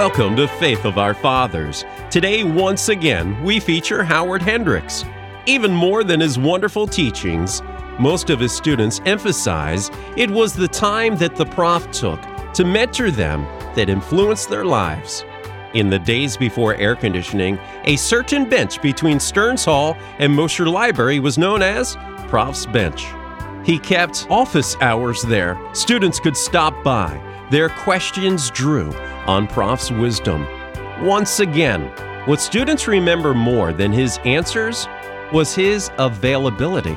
Welcome to Faith of Our Fathers. Today, once again, we feature Howard Hendricks. Even more than his wonderful teachings, most of his students emphasize it was the time that the prof took to mentor them that influenced their lives. In the days before air conditioning, a certain bench between Stearns Hall and Mosher Library was known as Prof's Bench. He kept office hours there. Students could stop by. Their questions drew on Prof's wisdom. Once again, what students remember more than his answers was his availability.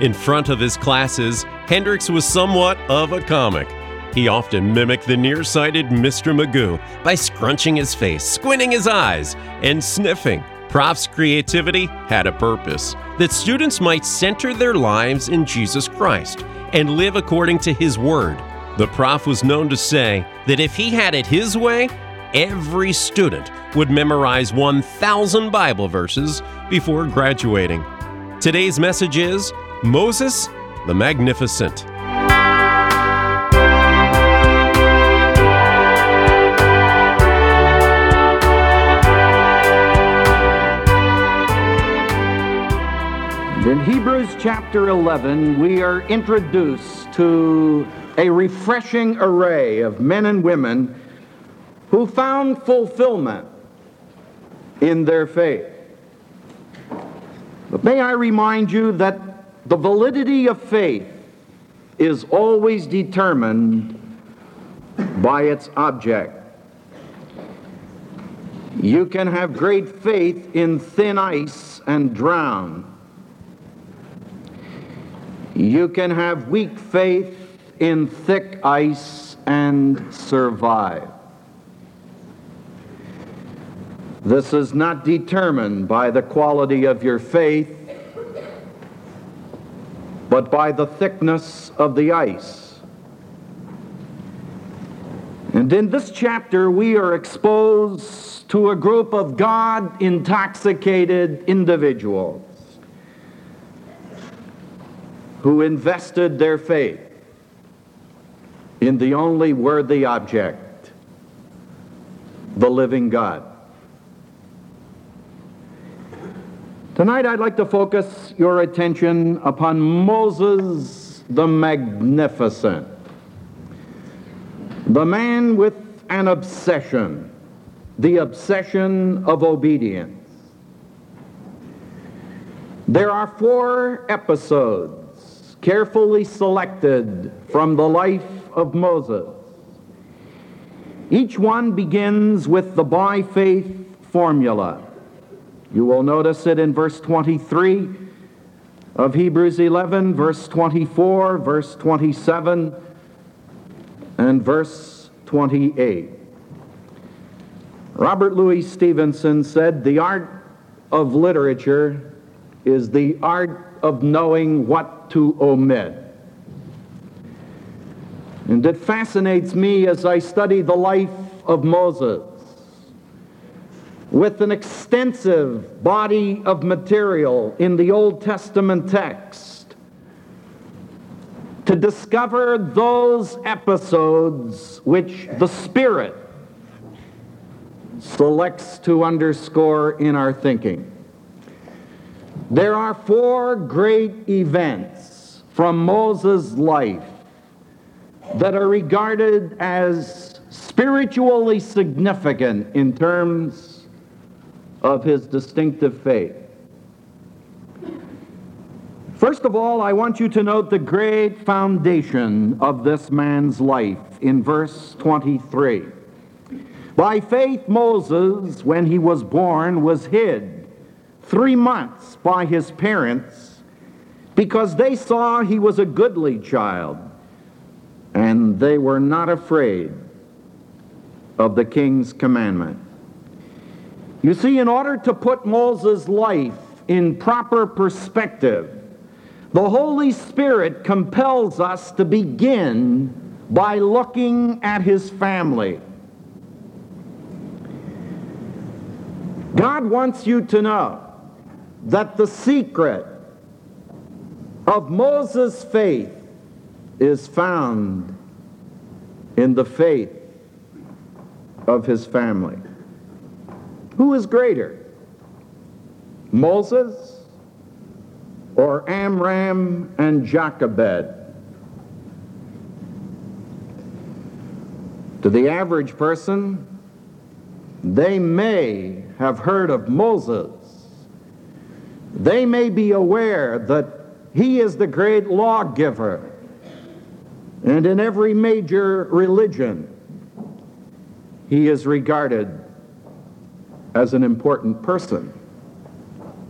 In front of his classes, Hendricks was somewhat of a comic. He often mimicked the nearsighted Mr. Magoo by scrunching his face, squinting his eyes, and sniffing. Prof's creativity had a purpose that students might center their lives in Jesus Christ and live according to His Word. The prof was known to say that if he had it his way, every student would memorize 1,000 Bible verses before graduating. Today's message is Moses the Magnificent. In Hebrews chapter 11, we are introduced to a refreshing array of men and women who found fulfillment in their faith. But may I remind you that the validity of faith is always determined by its object. You can have great faith in thin ice and drown. You can have weak faith in thick ice and survive. This is not determined by the quality of your faith, but by the thickness of the ice. And in this chapter, we are exposed to a group of God intoxicated individuals who invested their faith in the only worthy object, the living God. Tonight, I'd like to focus your attention upon Moses the Magnificent, the man with an obsession, the obsession of obedience. There are four episodes carefully selected from the life of Moses. Each one begins with the by faith formula. You will notice it in verse 23 of Hebrews 11, verse 24, verse 27, and verse 28. Robert Louis Stevenson said, The art of literature is the art of knowing what to omit. And it fascinates me as I study the life of Moses with an extensive body of material in the Old Testament text to discover those episodes which the Spirit selects to underscore in our thinking. There are four great events from Moses' life that are regarded as spiritually significant in terms of his distinctive faith. First of all, I want you to note the great foundation of this man's life in verse 23. By faith, Moses, when he was born, was hid three months by his parents because they saw he was a goodly child and they were not afraid of the king's commandment. You see, in order to put Moses' life in proper perspective, the Holy Spirit compels us to begin by looking at his family. God wants you to know that the secret of Moses' faith is found in the faith of his family. Who is greater? Moses or Amram and Jochebed? To the average person, they may have heard of Moses. They may be aware that he is the great lawgiver. And in every major religion, he is regarded as an important person.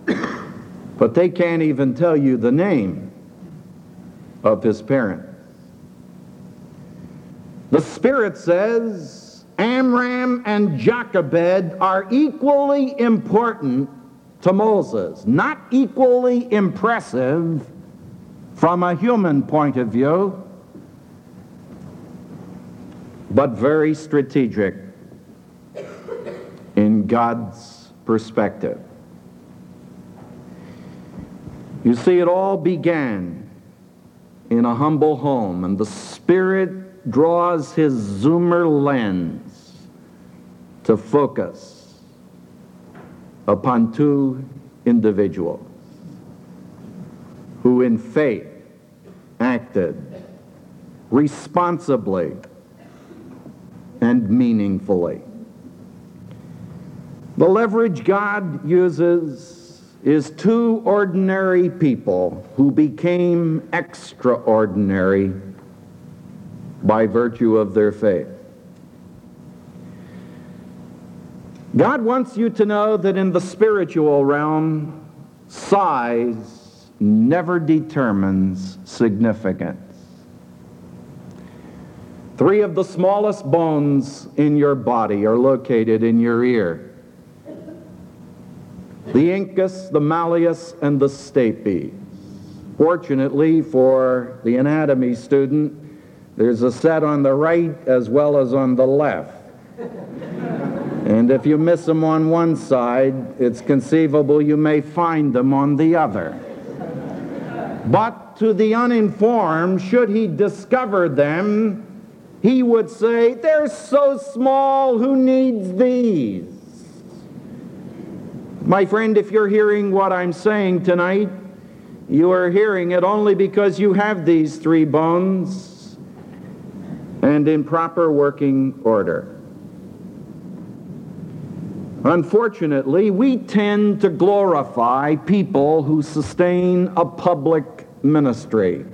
but they can't even tell you the name of his parents. The Spirit says Amram and Jochebed are equally important to Moses, not equally impressive from a human point of view, but very strategic in God's perspective. You see, it all began in a humble home, and the Spirit draws his zoomer lens to focus upon two individuals who, in faith, acted responsibly and meaningfully. The leverage God uses is two ordinary people who became extraordinary by virtue of their faith. God wants you to know that in the spiritual realm, size never determines significance. Three of the smallest bones in your body are located in your ear the incus, the malleus, and the stapes. Fortunately for the anatomy student, there's a set on the right as well as on the left. And if you miss them on one side, it's conceivable you may find them on the other. But to the uninformed, should he discover them, he would say, They're so small, who needs these? My friend, if you're hearing what I'm saying tonight, you are hearing it only because you have these three bones and in proper working order. Unfortunately, we tend to glorify people who sustain a public ministry.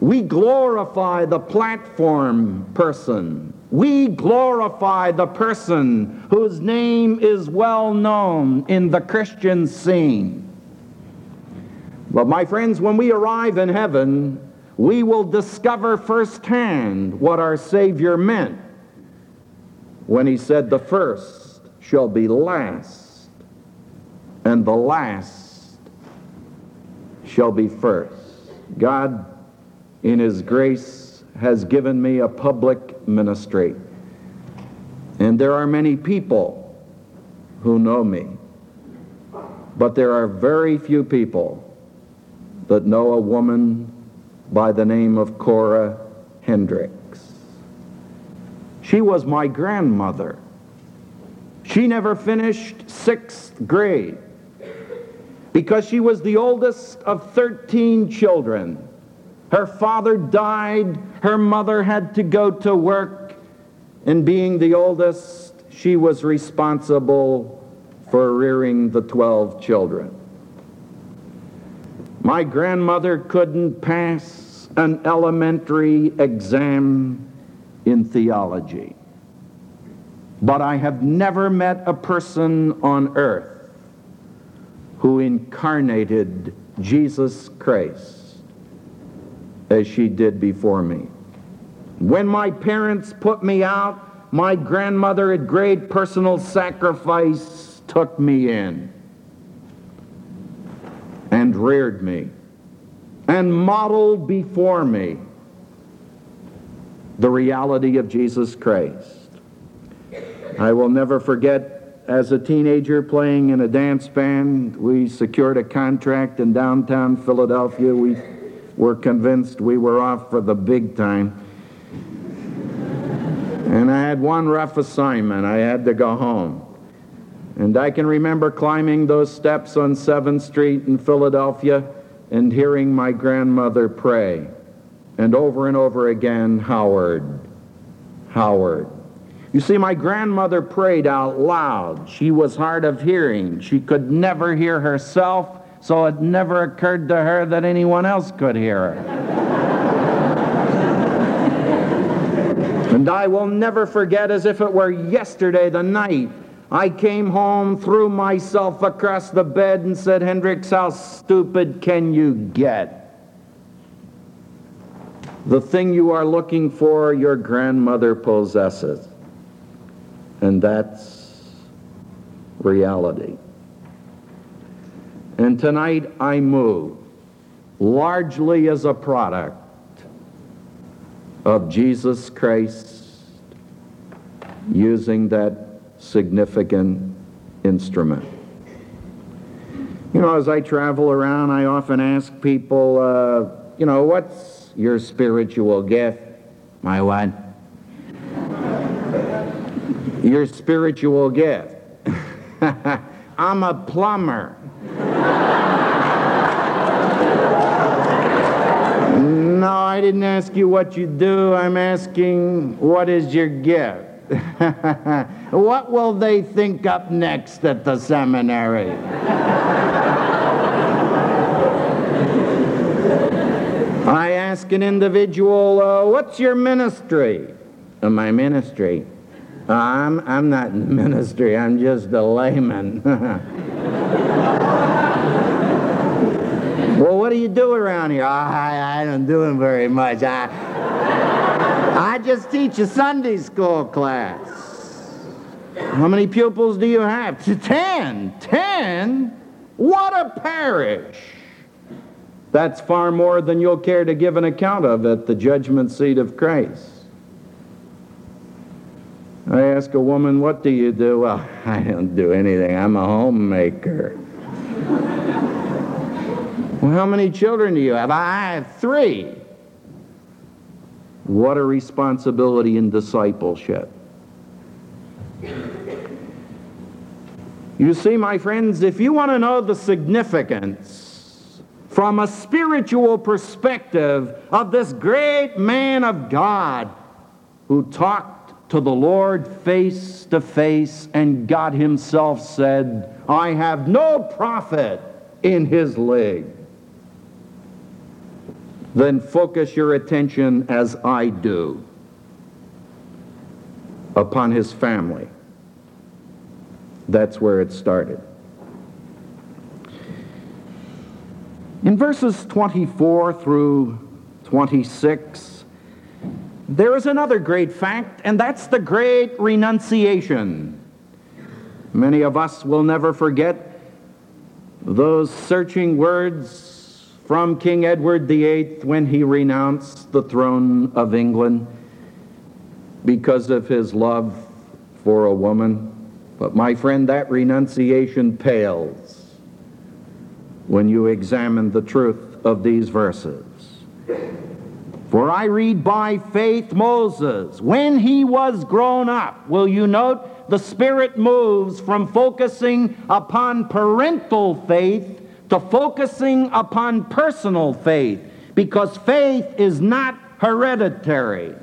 We glorify the platform person we glorify the person whose name is well known in the Christian scene. But, my friends, when we arrive in heaven, we will discover firsthand what our Savior meant when he said, The first shall be last, and the last shall be first. God, in his grace, has given me a public ministry. And there are many people who know me. But there are very few people that know a woman by the name of Cora Hendricks. She was my grandmother. She never finished sixth grade because she was the oldest of 13 children. Her father died. Her mother had to go to work. And being the oldest, she was responsible for rearing the 12 children. My grandmother couldn't pass an elementary exam in theology. But I have never met a person on earth who incarnated Jesus Christ as she did before me. When my parents put me out, my grandmother at great personal sacrifice took me in and reared me and modeled before me the reality of Jesus Christ. I will never forget as a teenager playing in a dance band, we secured a contract in downtown Philadelphia. We were convinced we were off for the big time. And I had one rough assignment. I had to go home. And I can remember climbing those steps on 7th Street in Philadelphia and hearing my grandmother pray. And over and over again, Howard, Howard. You see, my grandmother prayed out loud. She was hard of hearing. She could never hear herself, so it never occurred to her that anyone else could hear her. and I will never forget, as if it were yesterday, the night I came home, threw myself across the bed, and said, Hendricks, how stupid can you get? The thing you are looking for, your grandmother possesses. And that's reality. And tonight I move largely as a product of Jesus Christ using that significant instrument. You know, as I travel around, I often ask people, uh, you know, what's your spiritual gift? My what? Your spiritual gift. I'm a plumber. no, I didn't ask you what you do. I'm asking, what is your gift? what will they think up next at the seminary? I ask an individual, uh, what's your ministry? Uh, my ministry? I'm, I'm not in ministry, I'm just a layman. well, what do you do around here? Oh, I, I don't do very much. I, I just teach a Sunday school class. How many pupils do you have? Ten. Ten? What a parish. That's far more than you'll care to give an account of at the judgment seat of Christ. I ask a woman, What do you do? Well, I don't do anything. I'm a homemaker. well, how many children do you have? I have three. What a responsibility in discipleship. You see, my friends, if you want to know the significance from a spiritual perspective of this great man of God who talked to the Lord face to face, and God Himself said, I have no prophet in His league then focus your attention as I do upon his family. That's where it started. In verses 24 through 26, there is another great fact, and that's the great renunciation. Many of us will never forget those searching words from King Edward VIII when he renounced the throne of England because of his love for a woman. But my friend, that renunciation pales when you examine the truth of these verses. For I read by faith Moses, when he was grown up, will you note the Spirit moves from focusing upon parental faith to focusing upon personal faith because faith is not hereditary.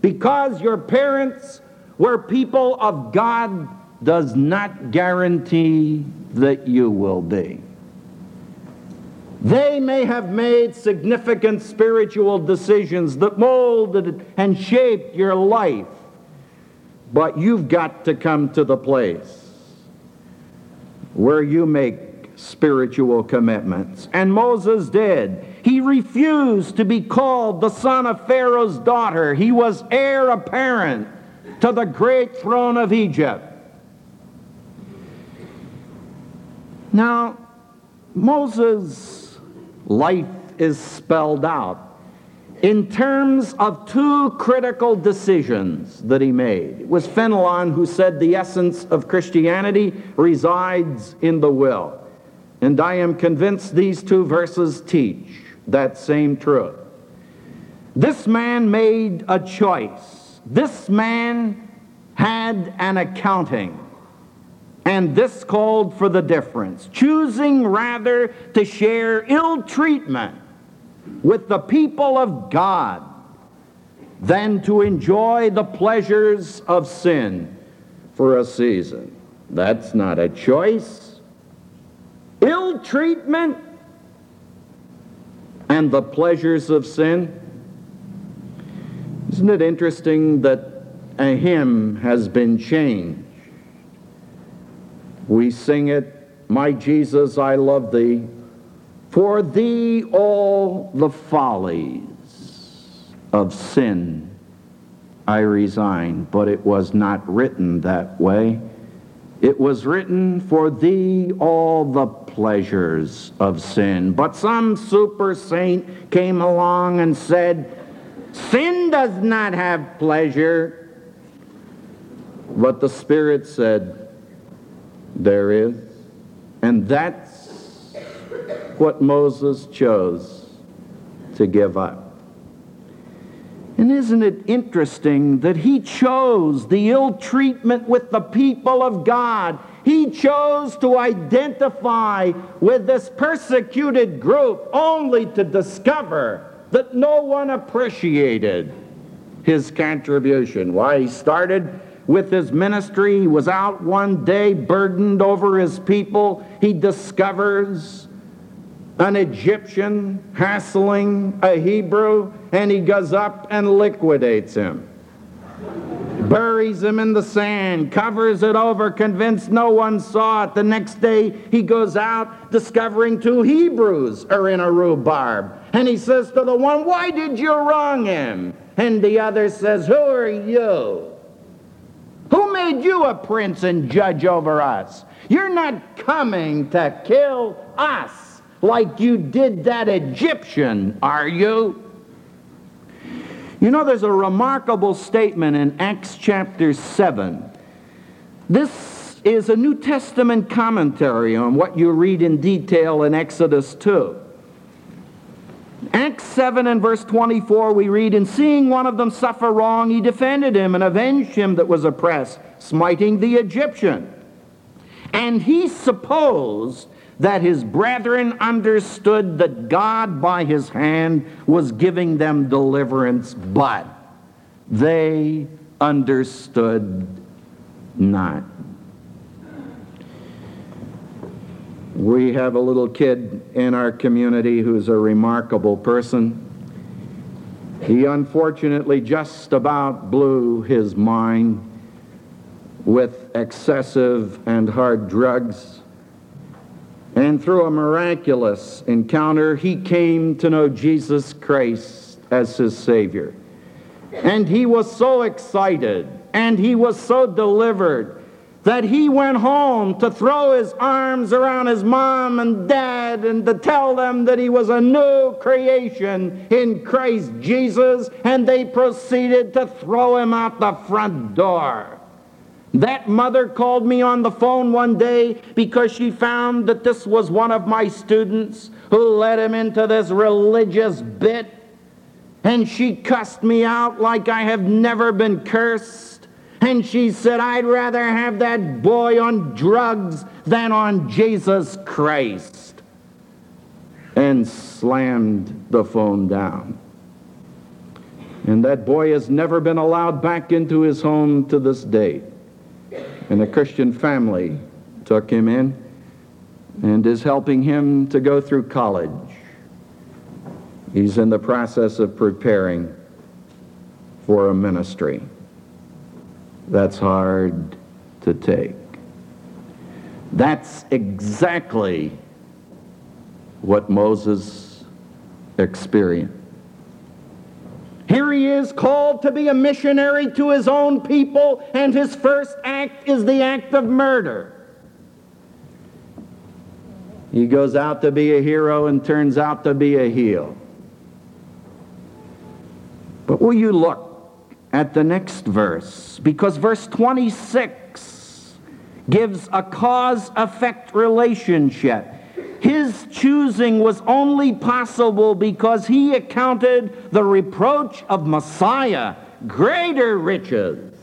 Because your parents were people of God does not guarantee that you will be. They may have made significant spiritual decisions that molded and shaped your life, but you've got to come to the place where you make spiritual commitments. And Moses did. He refused to be called the son of Pharaoh's daughter. He was heir apparent to the great throne of Egypt. Now, Moses' life is spelled out in terms of two critical decisions that he made. It was Fenelon who said the essence of Christianity resides in the will. And I am convinced these two verses teach that same truth. This man made a choice this man had an accounting. And this called for the difference, choosing rather to share ill treatment with the people of God than to enjoy the pleasures of sin for a season. That's not a choice. Ill treatment and the pleasures of sin. Isn't it interesting that a hymn has been changed? We sing it, My Jesus, I love thee. For thee all the follies of sin I resign. But it was not written that way. It was written for thee all the pleasures of sin. But some super saint came along and said, Sin does not have pleasure. But the Spirit said, There is. And that's what Moses chose to give up. And isn't it interesting that he chose the ill treatment with the people of God? He chose to identify with this persecuted group only to discover that no one appreciated his contribution. Why, he started with his ministry. He was out one day burdened over his people. He discovers an Egyptian hassling a Hebrew, and he goes up and liquidates him. Buries him in the sand, covers it over, convinced no one saw it. The next day he goes out, discovering two Hebrews are in a rhubarb. And he says to the one, Why did you wrong him? And the other says, Who are you? Who made you a prince and judge over us? You're not coming to kill us like you did that Egyptian, are you? You know, there's a remarkable statement in Acts chapter 7. This is a New Testament commentary on what you read in detail in Exodus 2. Acts 7 and verse 24, we read, And seeing one of them suffer wrong, he defended him and avenged him that was oppressed, smiting the Egyptian. And he supposed that his brethren understood that God by his hand was giving them deliverance, but they understood not. We have a little kid in our community who's a remarkable person. He unfortunately just about blew his mind with excessive and hard drugs and through a miraculous encounter, he came to know Jesus Christ as his Savior. And he was so excited and he was so delivered that he went home to throw his arms around his mom and dad and to tell them that he was a new creation in Christ Jesus, and they proceeded to throw him out the front door. That mother called me on the phone one day because she found that this was one of my students who led him into this religious bit. And she cussed me out like I have never been cursed. And she said, I'd rather have that boy on drugs than on Jesus Christ. And slammed the phone down. And that boy has never been allowed back into his home to this day and a Christian family took him in and is helping him to go through college. He's in the process of preparing for a ministry. That's hard to take. That's exactly what Moses experienced. Here he is called to be a missionary to his own people, and his first act is the act of murder. He goes out to be a hero and turns out to be a heel. But will you look at the next verse? Because verse 26 gives a cause effect relationship his choosing was only possible because he accounted the reproach of Messiah, greater riches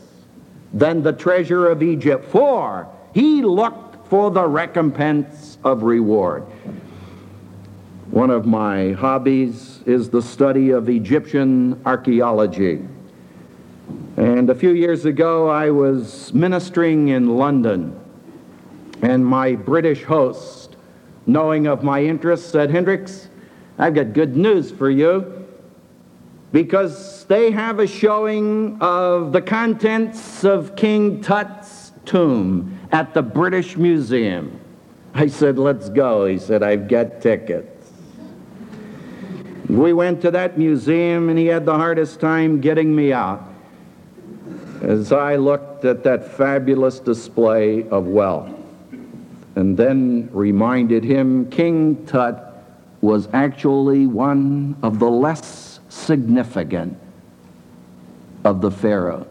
than the treasure of Egypt, for he looked for the recompense of reward. One of my hobbies is the study of Egyptian archaeology. And a few years ago, I was ministering in London, and my British host, knowing of my interest, said, Hendricks, I've got good news for you because they have a showing of the contents of King Tut's tomb at the British Museum. I said, Let's go. He said, I've got tickets. We went to that museum, and he had the hardest time getting me out as I looked at that fabulous display of wealth and then reminded him King Tut was actually one of the less significant of the pharaohs.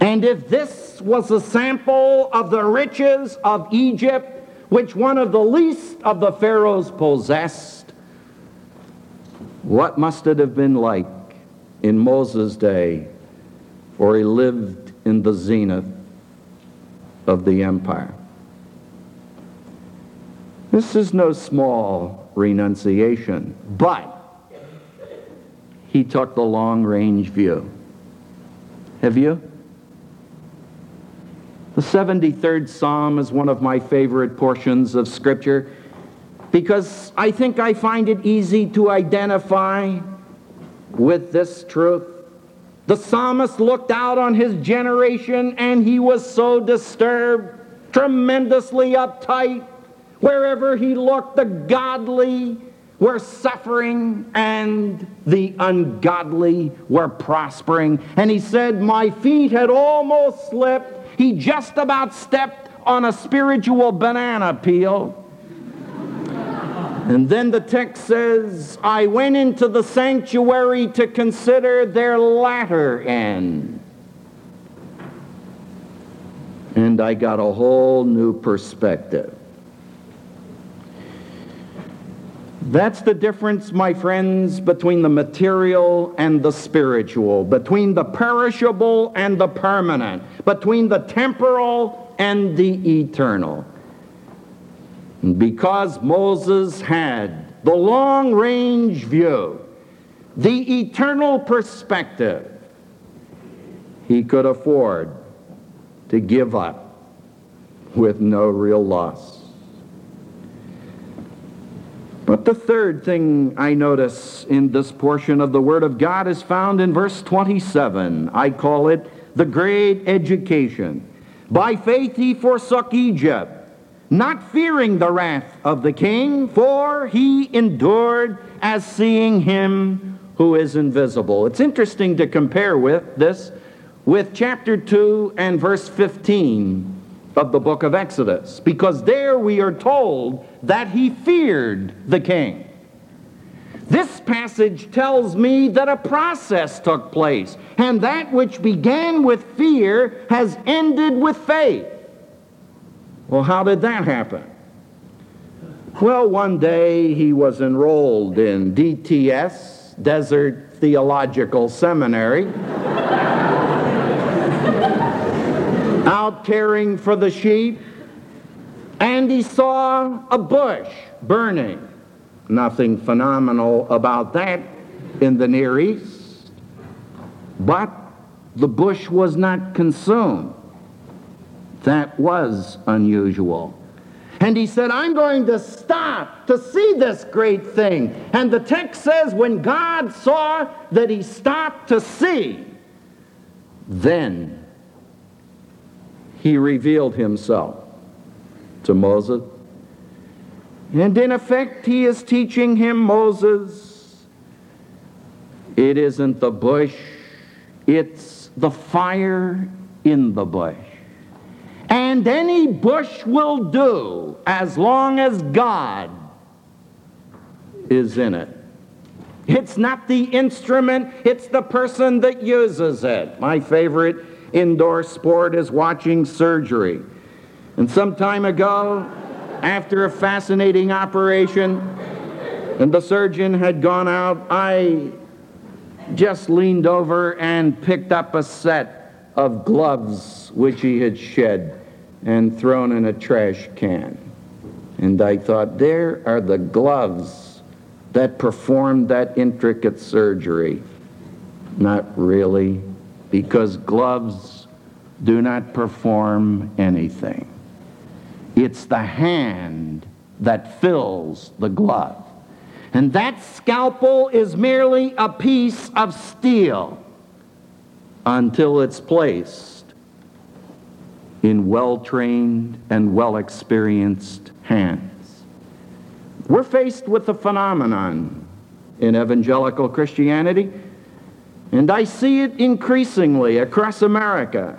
And if this was a sample of the riches of Egypt, which one of the least of the pharaohs possessed, what must it have been like in Moses' day, for he lived in the zenith of the empire? This is no small renunciation, but he took the long range view. Have you? The 73rd Psalm is one of my favorite portions of Scripture because I think I find it easy to identify with this truth. The psalmist looked out on his generation and he was so disturbed, tremendously uptight, Wherever he looked, the godly were suffering and the ungodly were prospering. And he said, My feet had almost slipped. He just about stepped on a spiritual banana peel. And then the text says, I went into the sanctuary to consider their latter end. And I got a whole new perspective. That's the difference, my friends, between the material and the spiritual, between the perishable and the permanent, between the temporal and the eternal. Because Moses had the long range view, the eternal perspective, he could afford to give up with no real loss. But the third thing I notice in this portion of the Word of God is found in verse 27. I call it the great education. By faith he forsook Egypt, not fearing the wrath of the king, for he endured as seeing him who is invisible. It's interesting to compare with this with chapter 2 and verse 15 of the book of Exodus, because there we are told that he feared the king. This passage tells me that a process took place, and that which began with fear has ended with faith. Well, how did that happen? Well, one day he was enrolled in DTS, Desert Theological Seminary. out caring for the sheep, and he saw a bush burning. Nothing phenomenal about that in the Near East, but the bush was not consumed. That was unusual. And he said, I'm going to stop to see this great thing. And the text says, when God saw that he stopped to see, then he revealed himself to Moses. And in effect, he is teaching him, Moses, it isn't the bush, it's the fire in the bush. And any bush will do as long as God is in it. It's not the instrument, it's the person that uses it. My favorite indoor sport is watching surgery. And some time ago, after a fascinating operation, and the surgeon had gone out, I just leaned over and picked up a set of gloves which he had shed and thrown in a trash can. And I thought, there are the gloves that performed that intricate surgery. Not really, because gloves do not perform anything. It's the hand that fills the glove. And that scalpel is merely a piece of steel until it's placed in well trained and well experienced hands. We're faced with a phenomenon in evangelical Christianity, and I see it increasingly across America.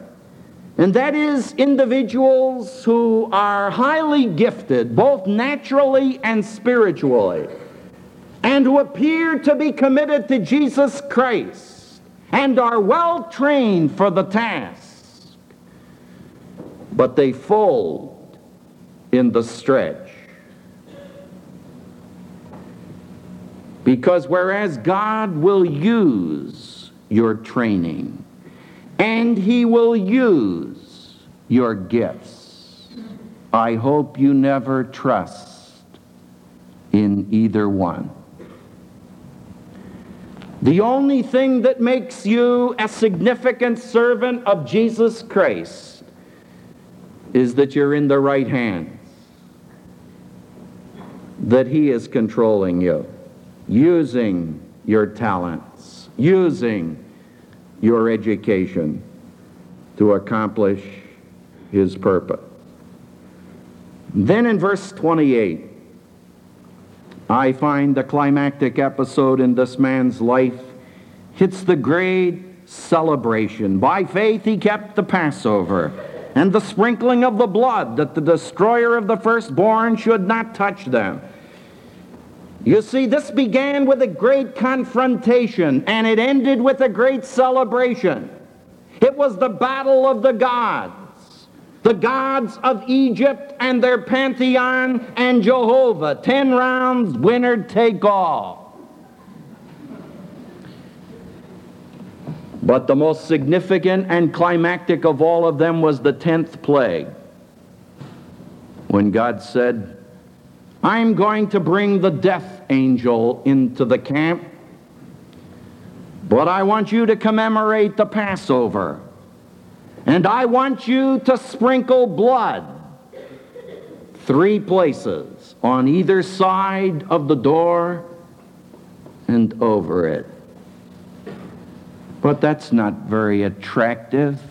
And that is individuals who are highly gifted, both naturally and spiritually and who appear to be committed to Jesus Christ and are well trained for the task, but they fold in the stretch. Because whereas God will use your training and He will use your gifts, I hope you never trust in either one. The only thing that makes you a significant servant of Jesus Christ is that you're in the right hands, that He is controlling you, using your talents, using your education to accomplish His purpose. Then in verse 28, I find the climactic episode in this man's life hits the great celebration. By faith, he kept the Passover and the sprinkling of the blood, that the destroyer of the firstborn should not touch them. You see, this began with a great confrontation and it ended with a great celebration. It was the battle of the gods the gods of Egypt and their pantheon and Jehovah. Ten rounds, winner take all. But the most significant and climactic of all of them was the tenth plague. When God said, I'm going to bring the death angel into the camp, but I want you to commemorate the Passover. And I want you to sprinkle blood three places on either side of the door and over it. But that's not very attractive.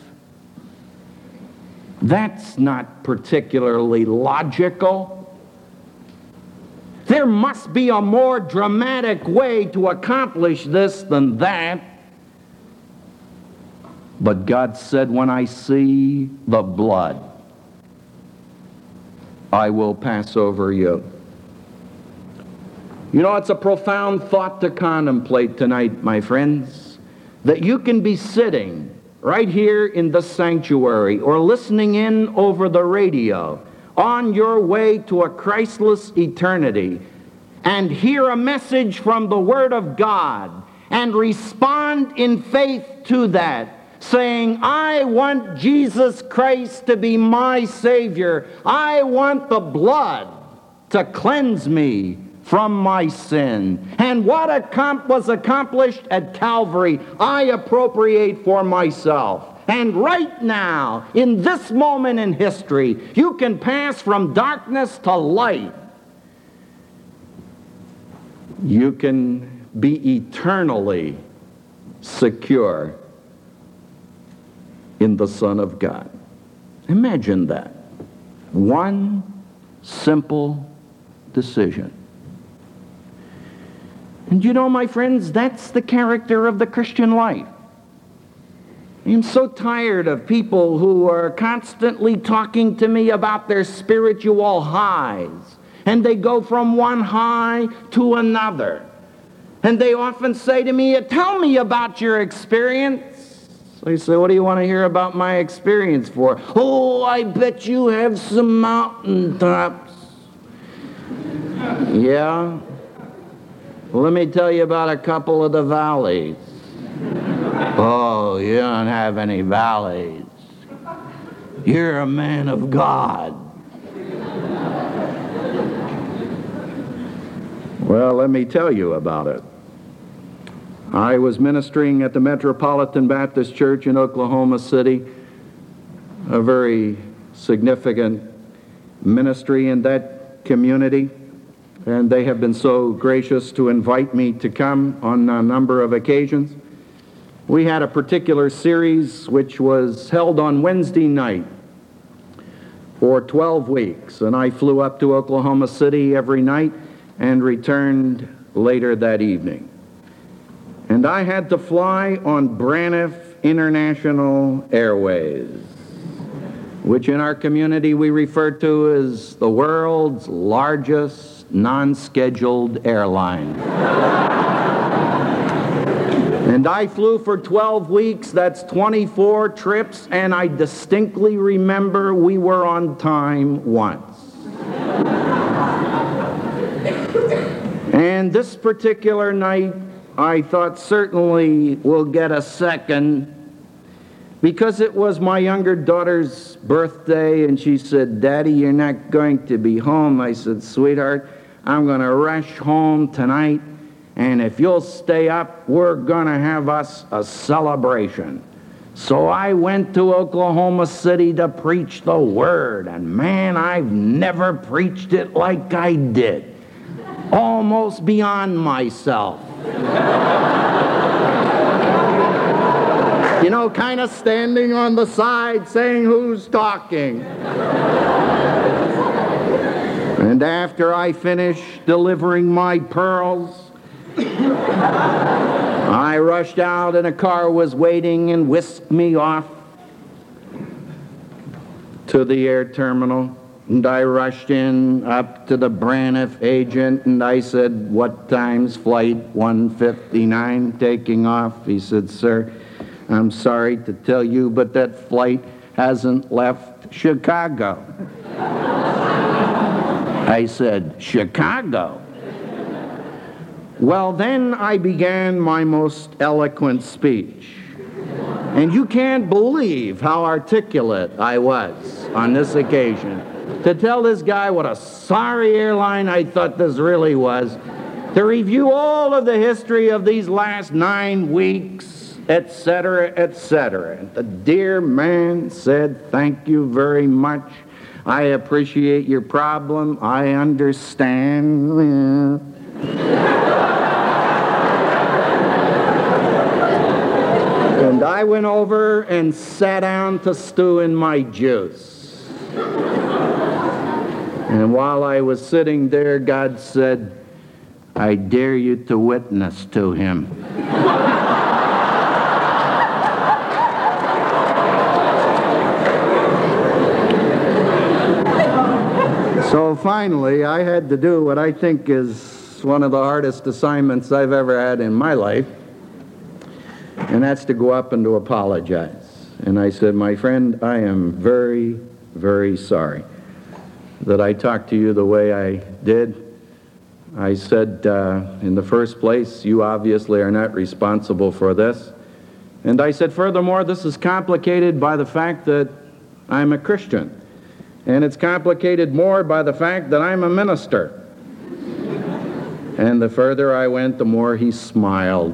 That's not particularly logical. There must be a more dramatic way to accomplish this than that. But God said, When I see the blood, I will pass over you. You know, it's a profound thought to contemplate tonight, my friends, that you can be sitting right here in the sanctuary or listening in over the radio on your way to a Christless eternity and hear a message from the Word of God and respond in faith to that saying, I want Jesus Christ to be my Savior. I want the blood to cleanse me from my sin. And what was accomplished at Calvary, I appropriate for myself. And right now, in this moment in history, you can pass from darkness to light. You can be eternally secure in the Son of God. Imagine that. One simple decision. And you know, my friends, that's the character of the Christian life. I'm so tired of people who are constantly talking to me about their spiritual highs. And they go from one high to another. And they often say to me, Tell me about your experience. So he said, What do you want to hear about my experience for? Oh, I bet you have some mountain tops. yeah? Let me tell you about a couple of the valleys. Oh, you don't have any valleys. You're a man of God. Well, let me tell you about it. I was ministering at the Metropolitan Baptist Church in Oklahoma City, a very significant ministry in that community, and they have been so gracious to invite me to come on a number of occasions. We had a particular series which was held on Wednesday night for 12 weeks, and I flew up to Oklahoma City every night and returned later that evening. And I had to fly on Braniff International Airways, which in our community we refer to as the world's largest non scheduled airline. And I flew for 12 weeks, that's 24 trips, and I distinctly remember we were on time once. and this particular night, I thought certainly we'll get a second because it was my younger daughter's birthday, and she said, Daddy, you're not going to be home. I said, Sweetheart, I'm going to rush home tonight and if you'll stay up, we're going to have us a celebration. So I went to Oklahoma City to preach the word, and man, I've never preached it like I did. Almost beyond myself. you know, kind of standing on the side saying who's talking. And after I finished delivering my pearls, I rushed out and a car was waiting and whisked me off to the air terminal. And I rushed in up to the Braniff agent and I said, What time's flight 159 taking off? He said, Sir, I'm sorry to tell you, but that flight hasn't left Chicago. I said, Chicago? Well, then I began my most eloquent speech. And you can't believe how articulate I was on this occasion. To tell this guy what a sorry airline I thought this really was, to review all of the history of these last nine weeks, etc., etc. The dear man said, Thank you very much. I appreciate your problem. I understand. And I went over and sat down to stew in my juice. And while I was sitting there, God said, I dare you to witness to him. So finally, I had to do what I think is one of the hardest assignments I've ever had in my life and that's to go up and to apologize. And I said, My friend, I am very, very sorry that I talked to you the way I did. I said, uh, in the first place, you obviously are not responsible for this. And I said, furthermore, this is complicated by the fact that I'm a Christian. And it's complicated more by the fact that I'm a minister. And the further I went, the more he smiled.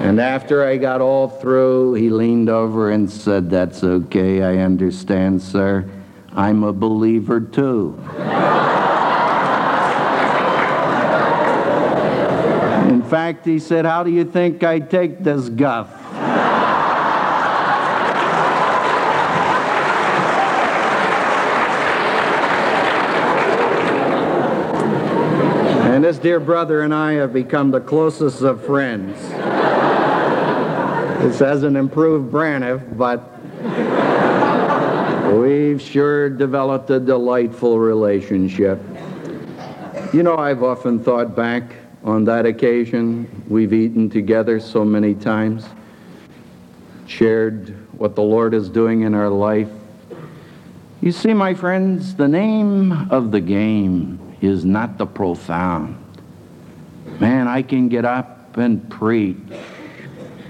And after I got all through, he leaned over and said, That's okay, I understand, sir. I'm a believer too. In fact, he said, How do you think I take this guff? Dear brother and I have become the closest of friends. This hasn't improved Braniff, but we've sure developed a delightful relationship. You know, I've often thought back on that occasion. We've eaten together so many times, shared what the Lord is doing in our life. You see, my friends, the name of the game is not the profound. Man, I can get up and preach,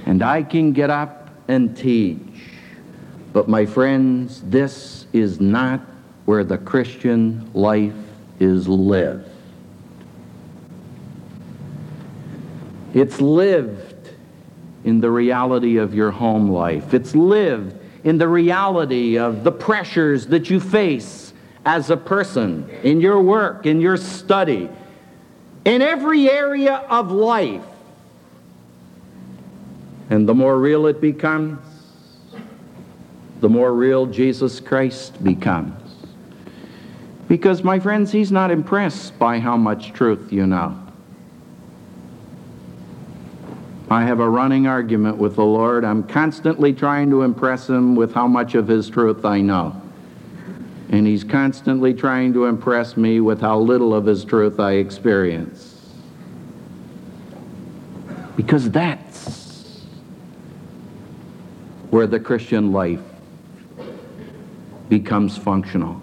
and I can get up and teach. But, my friends, this is not where the Christian life is lived. It's lived in the reality of your home life. It's lived in the reality of the pressures that you face as a person, in your work, in your study, in every area of life. And the more real it becomes, the more real Jesus Christ becomes. Because, my friends, He's not impressed by how much truth you know. I have a running argument with the Lord. I'm constantly trying to impress Him with how much of His truth I know. And He's constantly trying to impress me with how little of His truth I experience. Because that's where the Christian life becomes functional.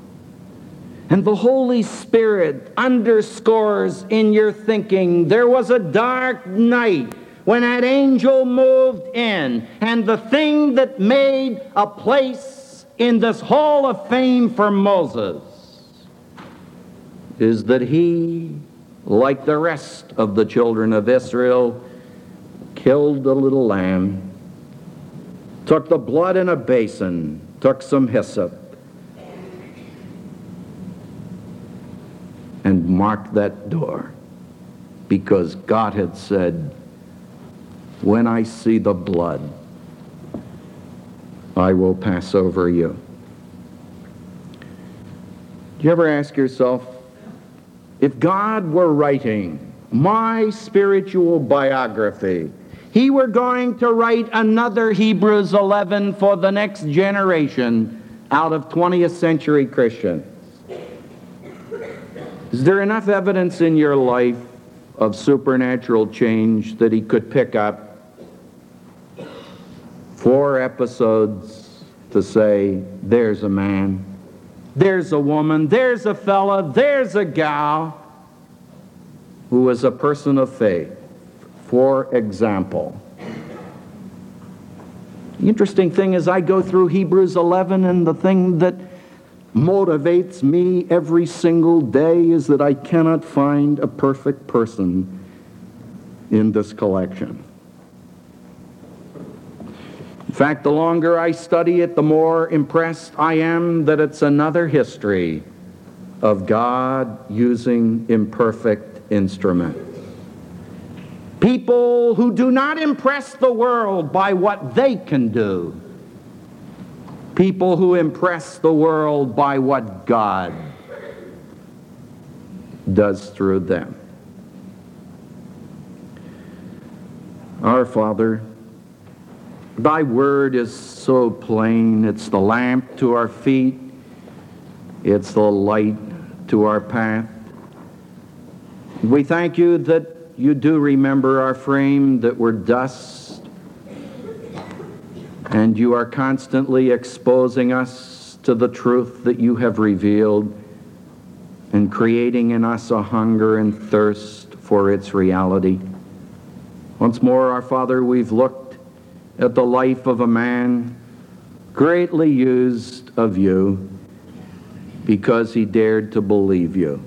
And the Holy Spirit underscores in your thinking there was a dark night when that angel moved in, and the thing that made a place in this hall of fame for Moses is that he, like the rest of the children of Israel, killed a little lamb, took the blood in a basin, took some hyssop, and marked that door. Because God had said, when I see the blood, I will pass over you. Do you ever ask yourself, if God were writing my spiritual biography, he were going to write another Hebrews 11 for the next generation out of 20th century Christians. Is there enough evidence in your life of supernatural change that he could pick up four episodes to say, there's a man, there's a woman, there's a fella, there's a gal who was a person of faith. For example, the interesting thing is, I go through Hebrews 11, and the thing that motivates me every single day is that I cannot find a perfect person in this collection. Fact, the longer I study it, the more impressed I am that it's another history of God using imperfect instruments. People who do not impress the world by what they can do. People who impress the world by what God does through them. Our Father, Thy word is so plain. It's the lamp to our feet, it's the light to our path. We thank you that you do remember our frame, that we're dust, and you are constantly exposing us to the truth that you have revealed and creating in us a hunger and thirst for its reality. Once more, our Father, we've looked at the life of a man greatly used of you because he dared to believe you.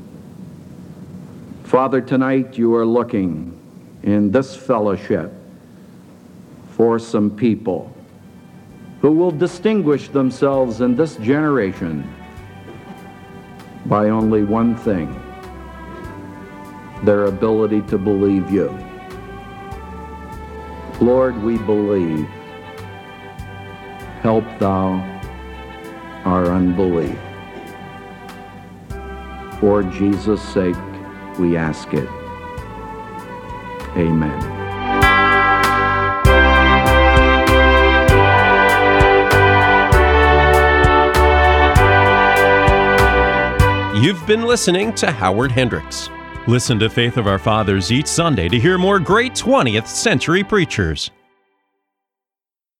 Father, tonight you are looking in this fellowship for some people who will distinguish themselves in this generation by only one thing their ability to believe you. Lord, we believe. Help thou our unbelief. For Jesus' sake, we ask it. Amen. You've been listening to Howard Hendricks. Listen to Faith of Our Fathers each Sunday to hear more great 20th century preachers.